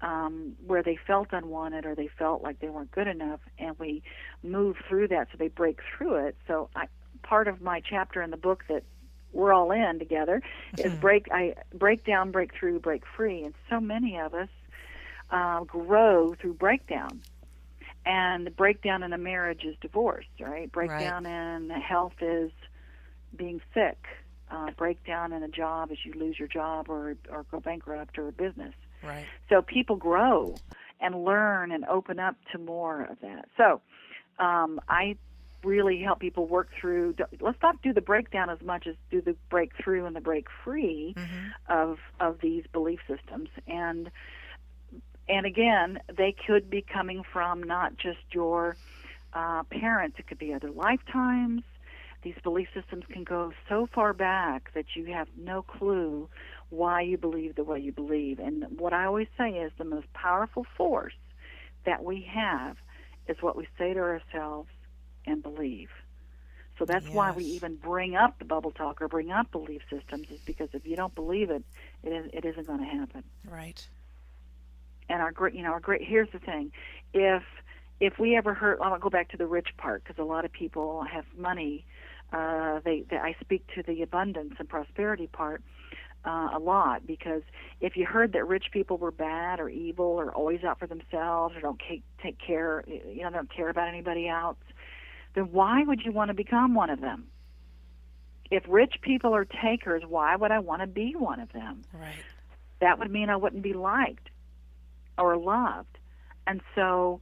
um, where they felt unwanted or they felt like they weren't good enough, and we move through that so they break through it. So I, part of my chapter in the book that we're all in together is Mhm. break I break down, break through, break free, and so many of us uh, grow through breakdown. And the breakdown in a marriage is divorce, right? Breakdown in health is being sick. Uh, breakdown in a job is you lose your job or or go bankrupt or a business. Right. So people grow and learn and open up to more of that. So um, I really help people work through. Let's not do the breakdown as much as do the breakthrough and the break free Mm-hmm. of of these belief systems. And and again, they could be coming from not just your uh, parents; it could be other lifetimes. These belief systems can go so far back that you have no clue why you believe the way you believe. And what I always say is the most powerful force that we have is what we say to ourselves and believe. So that's why we even bring up the bubble talk or bring up belief systems is because if you don't believe it, it, is, it isn't going to happen. Right. And our great, you know, our great. Here's the thing: if if we ever heard, I'll go back to the rich part because a lot of people have money. Uh, they, they, I speak to the abundance and prosperity part uh, a lot because if you heard that rich people were bad or evil or always out for themselves or don't take, take care, you know, don't care about anybody else, then why would you want to become one of them? If rich people are takers, why would I want to be one of them? Right. That would mean I wouldn't be liked or loved. And so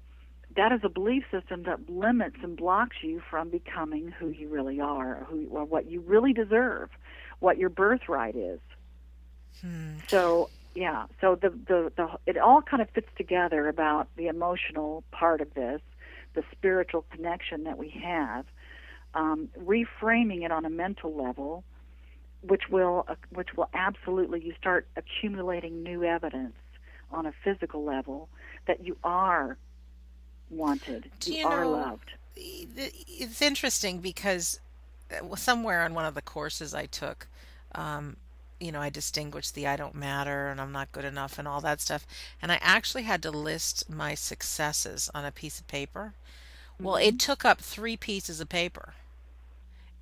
that is a belief system that limits and blocks you from becoming who you really are or, who, or what you really deserve, what your birthright is. Hmm. So yeah, so the, the the it all kind of fits together about the emotional part of this, the spiritual connection that we have, um, reframing it on a mental level, which will uh, which will absolutely you start accumulating new evidence on a physical level that you are wanted, Do you, you are know- loved. It's interesting because uh, somewhere on one of the courses I took, um, you know, I distinguished the I don't matter and I'm not good enough and all that stuff. And I actually had to list my successes on a piece of paper. Well, Mm-hmm. it took up three pieces of paper.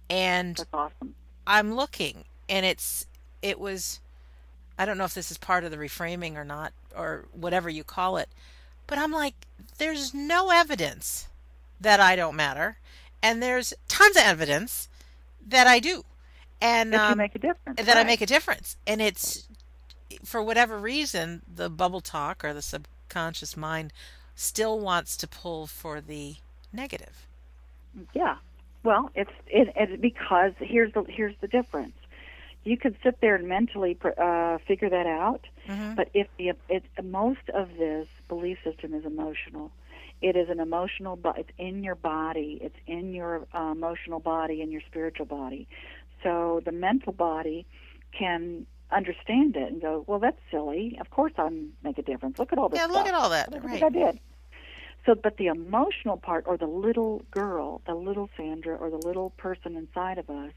And That's awesome. I'm looking and it's it was I don't know if this is part of the reframing or not or whatever you call it. But I'm like there's no evidence that I don't matter and there's tons of evidence that I do. And That you um, make a difference. that I make a difference. And it's for whatever reason the bubble talk or the subconscious mind still wants to pull for the negative. Yeah. Well, it's it, it's because here's the here's the difference. You could sit there and mentally pr- uh, figure that out, Mhm. but if the it, most of this belief system is emotional, it is an emotional. bo- It's in your body. It's in your uh, emotional body and your spiritual body. So the mental body can understand it and go, well, that's silly. Of course, I make a difference. Look at all this Yeah, stuff. look at all that. Look Right. I did. So, but the emotional part, or the little girl, the little Sandra, or the little person inside of us,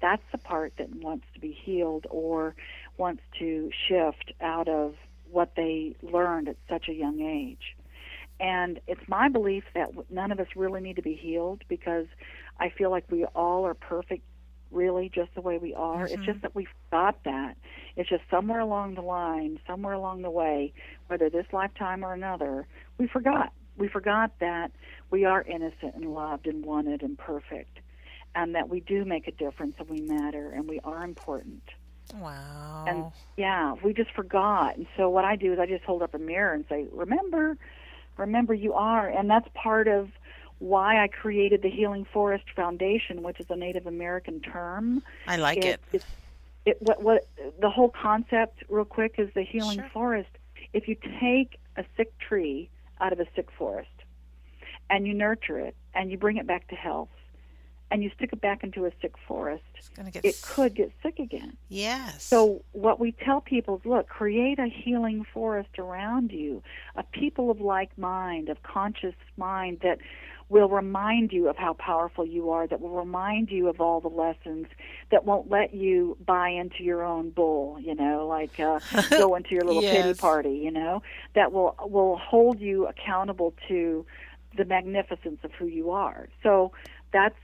that's the part that wants to be healed or wants to shift out of what they learned at such a young age. And it's my belief that none of us really need to be healed because I feel like we all are perfect, really, just the way we are. It's just mm-hmm. that we forgot that. It's just somewhere along the line, somewhere along the way, whether this lifetime or another, we forgot. We forgot that we are innocent and loved and wanted and perfect, and that we do make a difference and we matter and we are important. Wow. And yeah, we just forgot. And so what I do is I just hold up a mirror and say, "Remember, remember you are." And that's part of why I created the Healing Forest Foundation, which is a Native American term. I like it. It's, it what what the whole concept, real quick, is the healing Sure. forest. If you take a sick tree out of a sick forest and you nurture it and you bring it back to health and you stick it back into a sick forest, get it s- could get sick again. Yes. So what we tell people is, look, create a healing forest around you, a people of like mind, of conscious mind that will remind you of how powerful you are, that will remind you of all the lessons, that won't let you buy into your own bull, you know, like uh, go into your little pity party, you know, that will will hold you accountable to the magnificence of who you are. So that's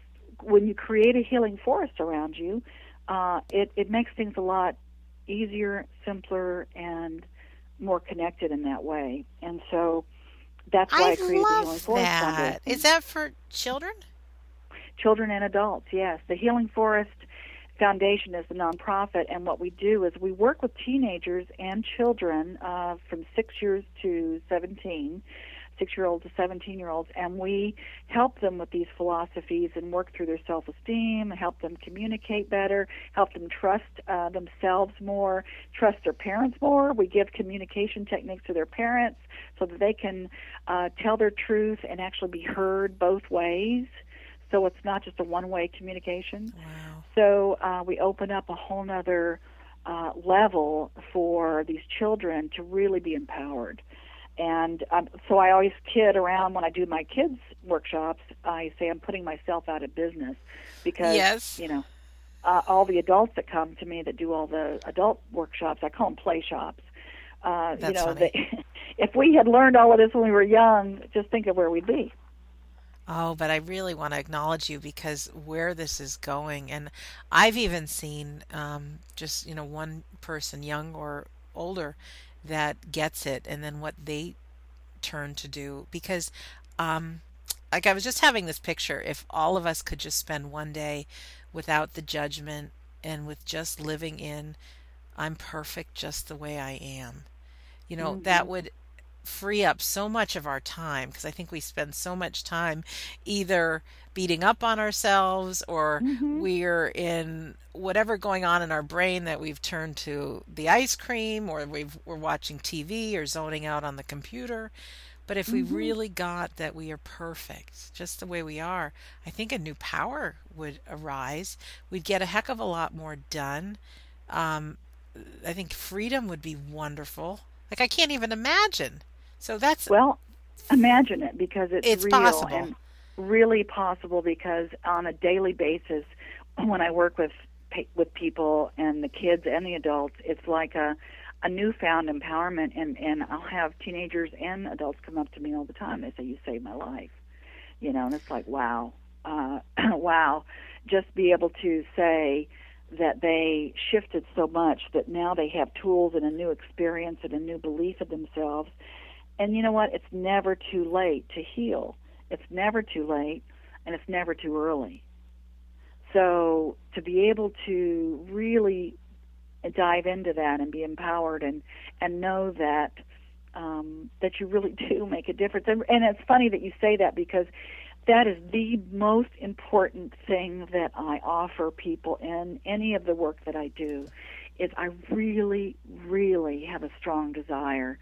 when you create a healing forest around you, uh, it, it makes things a lot easier, simpler, and more connected in that way. And so that's why I, I created the Healing Forest that. Foundation. Is that for children? Children and adults, yes. The Healing Forest Foundation is the nonprofit, and what we do is we work with teenagers and children uh, from six years to 17 six year olds to 17 year olds, and we help them with these philosophies and work through their self esteem, help them communicate better, help them trust uh, themselves more, trust their parents more. We give communication techniques to their parents so that they can uh, tell their truth and actually be heard both ways. So it's not just a one way communication. Wow. So uh, we open up a whole nother uh, level for these children to really be empowered. And um, so I always kid around when I do my kids' workshops. I say I'm putting myself out of business because Yes. you know uh, all the adults that come to me that do all the adult workshops. I call them play shops. Uh, you know, they, if we had learned all of this when we were young, just think of where we'd be. Oh, but I really want to acknowledge you because where this is going, and I've even seen um, just, you know, one person, young or older, that gets it, and then what they turn to do. Because, um, like, I was just having this picture, if all of us could just spend one day without the judgment and with just living in, I'm perfect just the way I am, you know, that would free up so much of our time because I think we spend so much time either beating up on ourselves or we're in whatever going on in our brain that we've turned to the ice cream or we've, we're watching TV or zoning out on the computer. But if we really got that we are perfect just the way we are, I think a new power would arise. We'd get a heck of a lot more done. Um, I think freedom would be wonderful. Like I can't even imagine. So that's Well, imagine it because it's, It's real possible. and really possible because on a daily basis, when I work with with people and the kids and the adults, it's like a a newfound empowerment. And and I'll have teenagers and adults come up to me all the time. They say, "You saved my life," you know, and it's like, wow, uh, wow, just be able to say that they shifted so much that now they have tools and a new experience and a new belief of themselves and you know what? It's never too late to heal. It's never too late, and it's never too early. So to be able to really dive into that and be empowered and and know that um, that you really do make a difference. And, and it's funny that you say that because that is the most important thing that I offer people in any of the work that I do. Is I really, really have a strong desire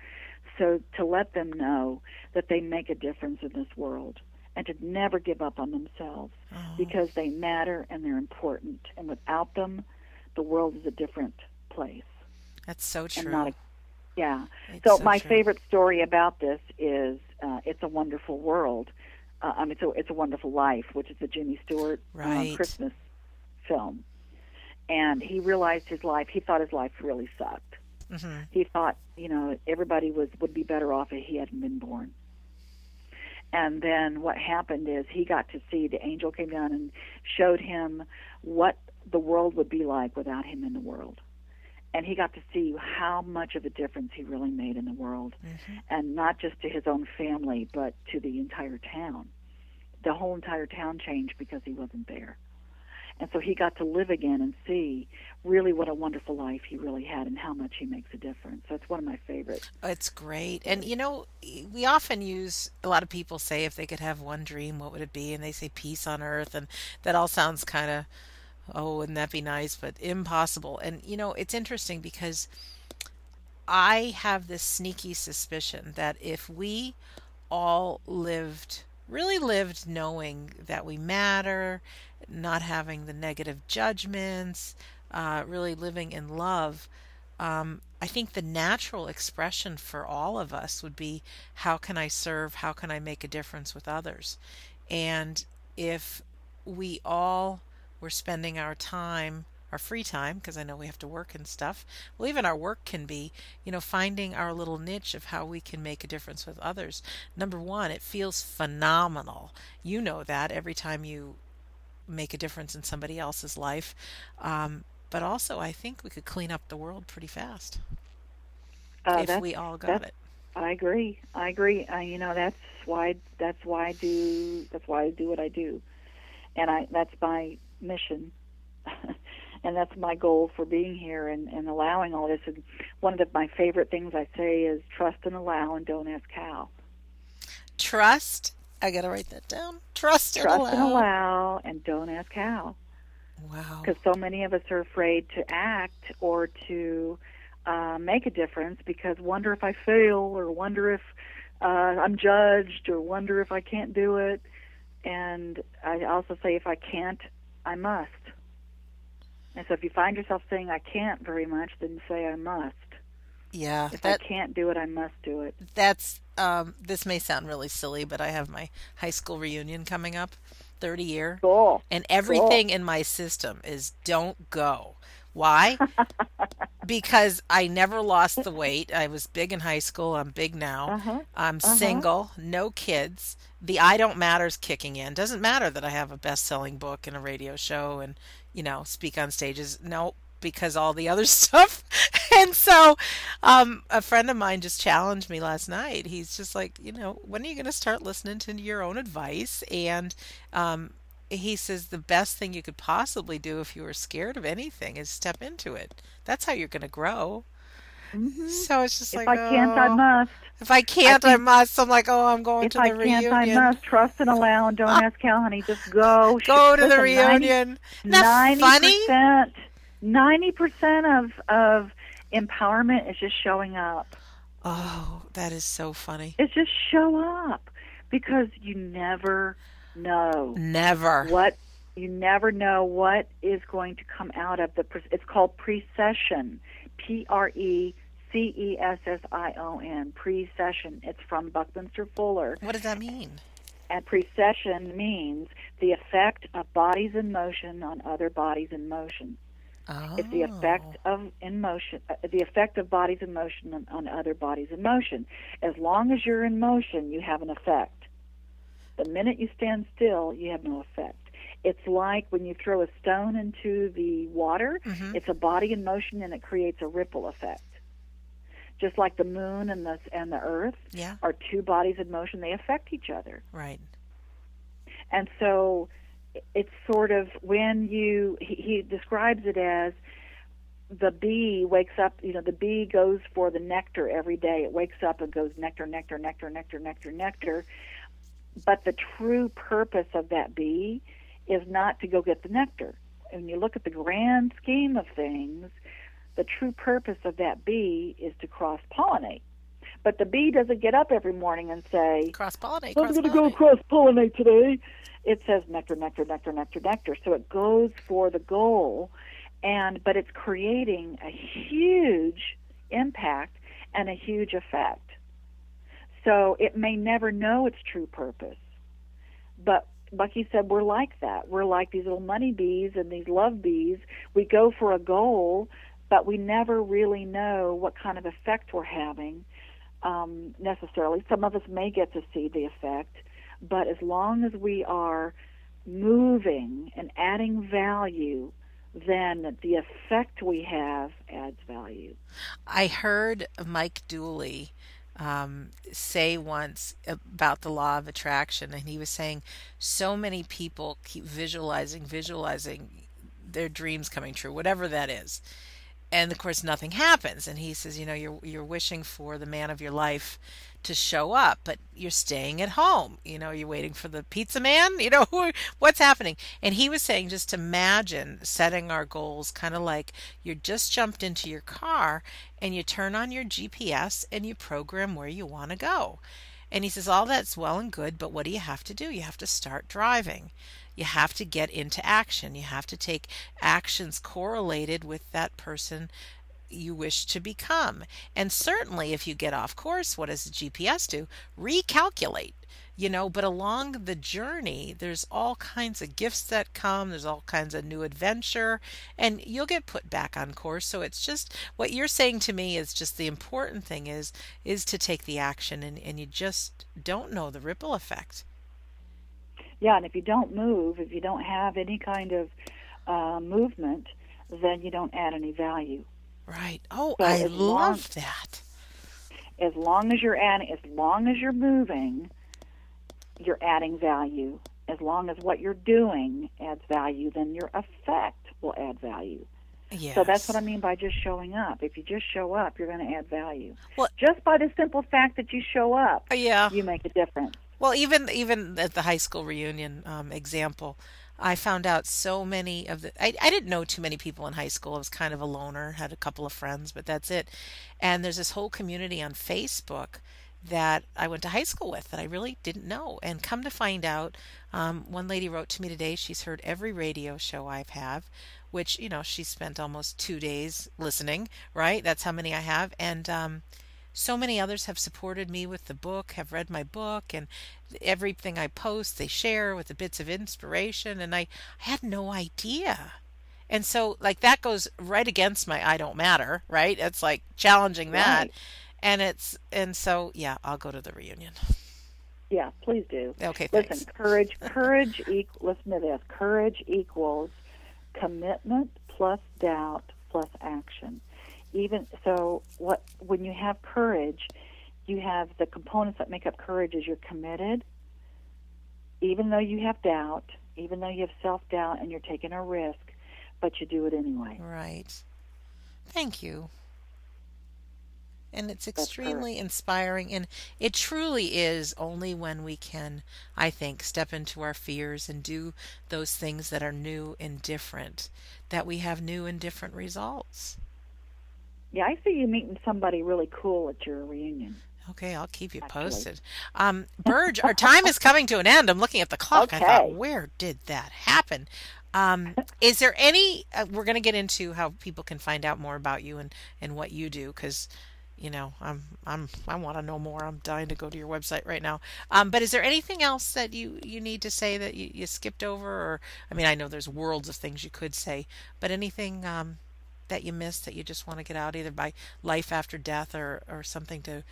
so to let them know that they make a difference in this world and to never give up on themselves Oh. because they matter and they're important and without them the world is a different place that's so true. a yeah It's so, so my true. favorite story about this is uh, it's a wonderful world uh, i mean it's a, it's a wonderful life which is a jimmy stewart Right. uh, christmas film and he realized his life he thought his life really sucked hmm he thought you know everybody was would be better off if he hadn't been born. And then what happened is he got to see the angel came down and showed him what the world would be like without him in the world. And he got to see how much of a difference he really made in the world. Hmm and not just to his own family but to the entire town. The whole entire town changed because he wasn't there and so he got to live again and see really what a wonderful life he really had and how much he makes a difference. So it's one of my favorites. It's great. And you know, we often use a lot of people say if they could have one dream, what would it be? And they say peace on earth and that all sounds kind of oh, wouldn't that be nice, but impossible. And you know, it's interesting because I have this sneaky suspicion that if we all lived, really lived knowing that we matter, not having the negative judgments, uh, really living in love, um, I think the natural expression for all of us would be how can I serve? How can I make a difference with others? And if we all were spending our time, our free time, because I know we have to work and stuff, well, even our work can be, you know, finding our little niche of how we can make a difference with others. Number one, it feels phenomenal. You know that every time you make a difference in somebody else's life. Um, but also, I think we could clean up the world pretty fast Uh, if we all got it. I agree. I agree. Uh, you know, that's why that's why I do that's why I do what I do, and I that's my mission, and that's my goal for being here and, and allowing all this. And one of the, my favorite things I say is trust and allow and don't ask how. Trust. I got to write that down. Trust, Trust and allow. and allow, and don't ask how. Wow. Because so many of us are afraid to act or to uh, make a difference because wonder if I fail or wonder if uh, I'm judged or wonder if I can't do it. And I also say if I can't, I must. And so if you find yourself saying I can't very much, then say I must. Yeah, If that I can't do it, I must do it. that's um this may sound really silly, but I have my high school reunion coming up, 30 year, Cool. and everything in my system is don't go. Why? because I never lost the weight. I was big in high school. I'm big now. Uh-huh. I'm Uh-huh. single, no kids. The I don't matters kicking in. Doesn't matter that I have a best-selling book and a radio show and, you know, speak on stages. No, because all the other stuff. and so, um, a friend of mine just challenged me last night. He's just like, you know, when are you going to start listening to your own advice? And um, he says the best thing you could possibly do if you were scared of anything is step into it. That's how you're going to grow. So it's just like If like, I can't, I oh, must. If I can't, I, must. I'm like, oh, I'm going to the reunion. If I can't. I must. Trust and allow, and don't ask how, honey. Just go. Go to the Listen, 90 reunion. Ninety funny? percent, ninety percent of of empowerment is just showing up. Oh, that is so funny. It's just show up because you never know Never. what you never know what is going to come out of the. pre- It's called precession. P R E C E S S I O N. Precession. It's from Buckminster Fuller. What does that mean? And precession means the effect of bodies in motion on other bodies in motion. Oh. It's the effect of in motion, uh, the effect of bodies in motion on, on other bodies in motion. As long as you're in motion, you have an effect. The minute you stand still, you have no effect. It's like when you throw a stone into the water, Mhm. it's a body in motion and it creates a ripple effect. Just like the moon and the and the earth Yeah, are two bodies in motion, they affect each other. right. And so it's sort of when you, he, he describes it as the bee wakes up, you know, the bee goes for the nectar every day. It wakes up and goes nectar, nectar, nectar, nectar, nectar, nectar. But the true purpose of that bee is not to go get the nectar. When you look at the grand scheme of things, the true purpose of that bee is to cross pollinate. But the bee doesn't get up every morning and say, Cross pollinate. I'm going to go cross pollinate today. It says nectar, nectar, nectar, nectar, nectar. So it goes for the goal, and but it's creating a huge impact and a huge effect. So it may never know its true purpose, but Bucky said we're like that. We're like these little money bees and these love bees. We go for a goal, but we never really know what kind of effect we're having um, necessarily. Some of us may get to see the effect, but as long as we are moving and adding value, then the effect we have adds value. I heard Mike Dooley um, say once about the law of attraction, and he was saying so many people keep visualizing, visualizing their dreams coming true, whatever that is. And of course, nothing happens. And he says, you know, you're you're wishing for the man of your life to show up, but you're staying at home. You know, you're waiting for the pizza man. You know, what's happening? And he was saying, just imagine setting our goals kind of like you just jumped into your car and you turn on your GPS and you program where you want to go. And he says, all that's well and good, but what do you have to do? You have to start driving. You have to get into action. You have to take actions correlated with that person you wish to become. And certainly, if you get off course, what does the GPS do? Recalculate. You know, but along the journey, there's all kinds of gifts that come, there's all kinds of new adventure, and you'll get put back on course. So it's just what you're saying to me is just the important thing is is to take the action and, and you just don't know the ripple effect. Yeah, and if you don't move, if you don't have any kind of uh, movement, then you don't add any value. Right. Oh, So I as long- love that. As long as you're adding, as long as you're moving, you're adding value. As long as what you're doing adds value, then your effect will add value. Yes. So that's what I mean by just showing up. If you just show up, you're going to add value. Well- just by the simple fact that you show up, Yeah. you make a difference. Well, even even at the high school reunion um, example, I found out so many of the. I, I didn't know too many people in high school. I was kind of a loner, had a couple of friends, but that's it. And there's this whole community on Facebook that I went to high school with that I really didn't know. And come to find out, um, one lady wrote to me today. She's heard every radio show I've have, which you know she spent almost two days listening. Right, that's how many I have, and um, so many others have supported me with the book, have read my book, and everything I post they share with the bits of inspiration. And I, I had no idea. And so, like, that goes right against my I don't matter, right? It's like challenging that. Right. And it's, and so, yeah, I'll go to the reunion. Yeah, please do. Okay, thanks. Listen, courage, courage listen to this. Courage equals commitment plus doubt plus action. Even so, what when you have courage, you have the components that make up courage is you're committed, even though you have doubt, even though you have self doubt and you're taking a risk, but you do it anyway. Right. Thank you. And it's extremely inspiring. And it truly is only when we can, I think, step into our fears and do those things that are new and different that we have new and different results. Yeah, I see you meeting somebody really cool at your reunion. Okay, I'll keep you Actually. posted. Um, Burge, our time is coming to an end. I'm looking at the clock. I thought, where did that happen? Um, is there any? Uh, we're going to get into how people can find out more about you and and what you do because. You know, I'm I'm I want to know more. I'm dying to go to your website right now. Um, but is there anything else that you you need to say that you, you skipped over, or I mean, I know there's worlds of things you could say, but anything um, that you missed that you just want to get out, either by life after death or or something to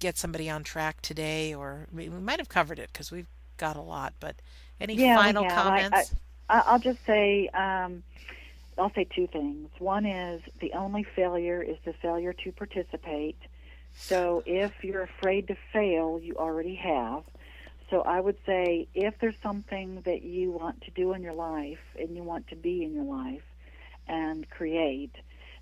get somebody on track today, or we we might have covered it because we've got a lot. But any Yeah, final. I- comments? I- I'll just say, um, I'll say two things. One is the only failure is the failure to participate. So if you're afraid to fail, you already have. So I would say if there's something that you want to do in your life and you want to be in your life and create,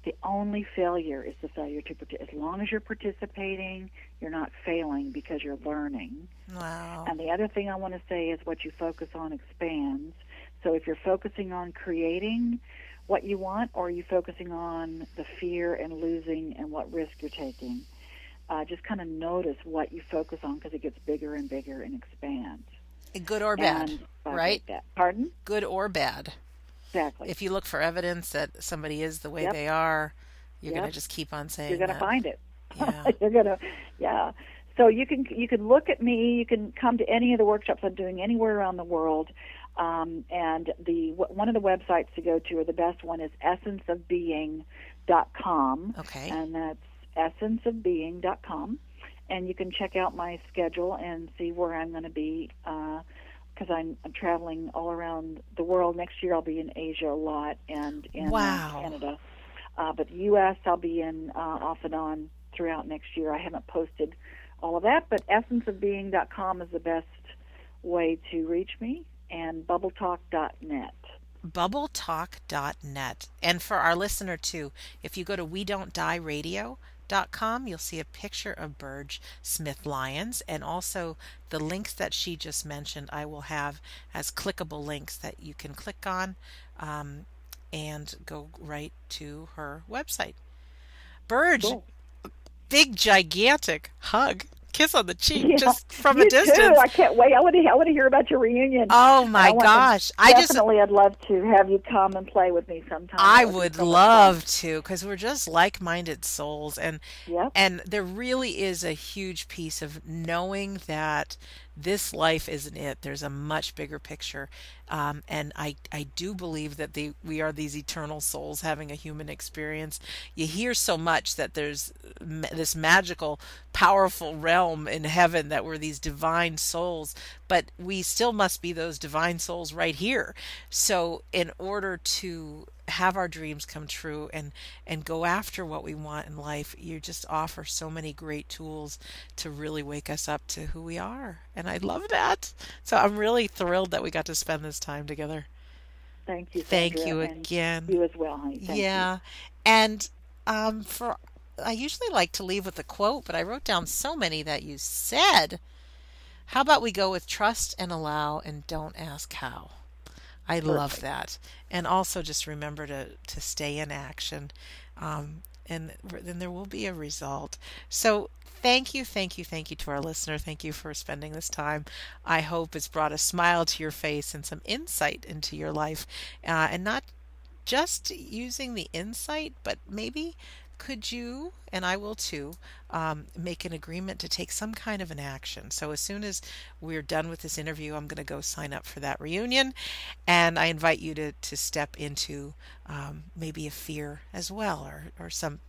the only failure is the failure to participate. As long as you're participating, you're not failing because you're learning. wow. And the other thing I want to say is what you focus on expands. So if you're focusing on creating what you want, or are you focusing on the fear and losing and what risk you're taking? Uh, just kind of notice what you focus on because it gets bigger and bigger and expands. Good or bad, And right? Pardon? Good or bad. Exactly. If you look for evidence that somebody is the way Yep. they are, you're going to just keep on saying you're going to find it. Yeah. you're going to, yeah. So you can you can look at me. You can come to any of the workshops I'm doing anywhere around the world. Um, and the one of the websites to go to, or the best one, is essenceofbeing.com, Okay. and that's essenceofbeing.com. And you can check out my schedule and see where I'm going to be because I'm, I'm traveling all around the world. Next year I'll be in Asia a lot and in uh, Wow. Canada. Uh, but the U.S. I'll be in uh, off and on throughout next year. I haven't posted all of that, but essenceofbeing.com is the best way to reach me, and bubbletalk.net. bubbletalk.net. And for our listener too, if you go to we don't die you'll see a picture of Burge Smith Lyons and also the links that she just mentioned I will have as clickable links that you can click on um, and go right to her website. Burge, Cool. big gigantic hug. Kiss on the cheek Yeah, just from you a distance. Too. I can't wait. I want to. I want to hear about your reunion. Oh my I want- gosh. I just Definitely, I'd love to have you come and play with me sometime. I That be would so love to because we're just like-minded souls and. Yep. and there really is a huge piece of knowing that this life isn't it. There's a much bigger picture, um, and I I do believe that the we are these eternal souls having a human experience. You hear so much that there's this magical, powerful realm in heaven that we're these divine souls, but we still must be those divine souls right here. So in order to have our dreams come true and and go after what we want in life you just offer so many great tools to really wake us up to who we are and i love that so i'm really thrilled that we got to spend this time together Thank you. thank you again You as well, honey. Thank you. yeah and um for i usually like to leave with a quote but i wrote down so many that you said How about we go with trust and allow and don't ask how? I love that. And also just remember to, to stay in action. Um, and then there will be a result. So thank you, thank you, thank you to our listener. Thank you for spending this time. I hope it's brought a smile to your face and some insight into your life, uh, and not just using the insight, but maybe could you, and I will too, um, make an agreement to take some kind of an action? So, as soon as we're done with this interview, I'm going to go sign up for that reunion. And I invite you to, to step into um, maybe a fear as well, or, or some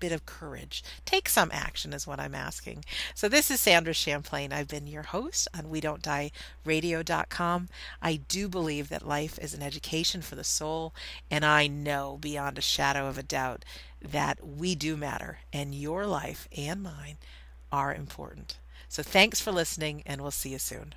bit of courage. Take some action, is what I'm asking. So, this is Sandra Champlain. I've been your host on We Don't Die Radio.com. I do believe that life is an education for the soul, and I know beyond a shadow of a doubt that we do matter and your life and mine are important. So thanks for listening, and we'll see you soon.